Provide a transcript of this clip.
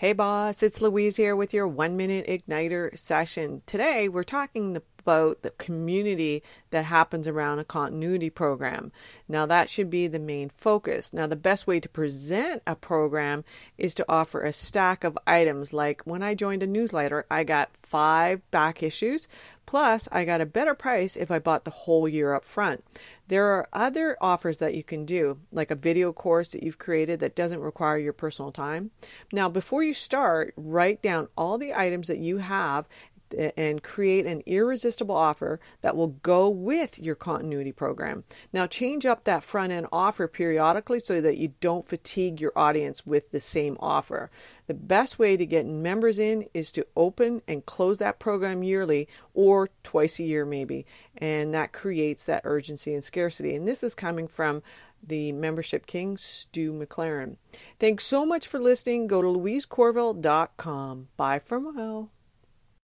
Hey, boss, it's Louise here with your one minute igniter session. Today, we're talking about the community that happens around a continuity program. Now, that should be the main focus. Now, the best way to present a program is to offer a stack of items. Like when I joined a newsletter, I got five back issues, plus, I got a better price if I bought the whole year up front. There are other offers that you can do, like a video course that you've created that doesn't require your personal time. Now, before you start, write down all the items that you have and create an irresistible offer that will go with your continuity program. Now, change up that front end offer periodically so that you don't fatigue your audience with the same offer. The best way to get members in is to open and close that program yearly or twice a year, maybe, and that creates that urgency and scarcity. And this is coming from the membership king, Stu McLaren. Thanks so much for listening. Go to louisecorville.com. Bye for now.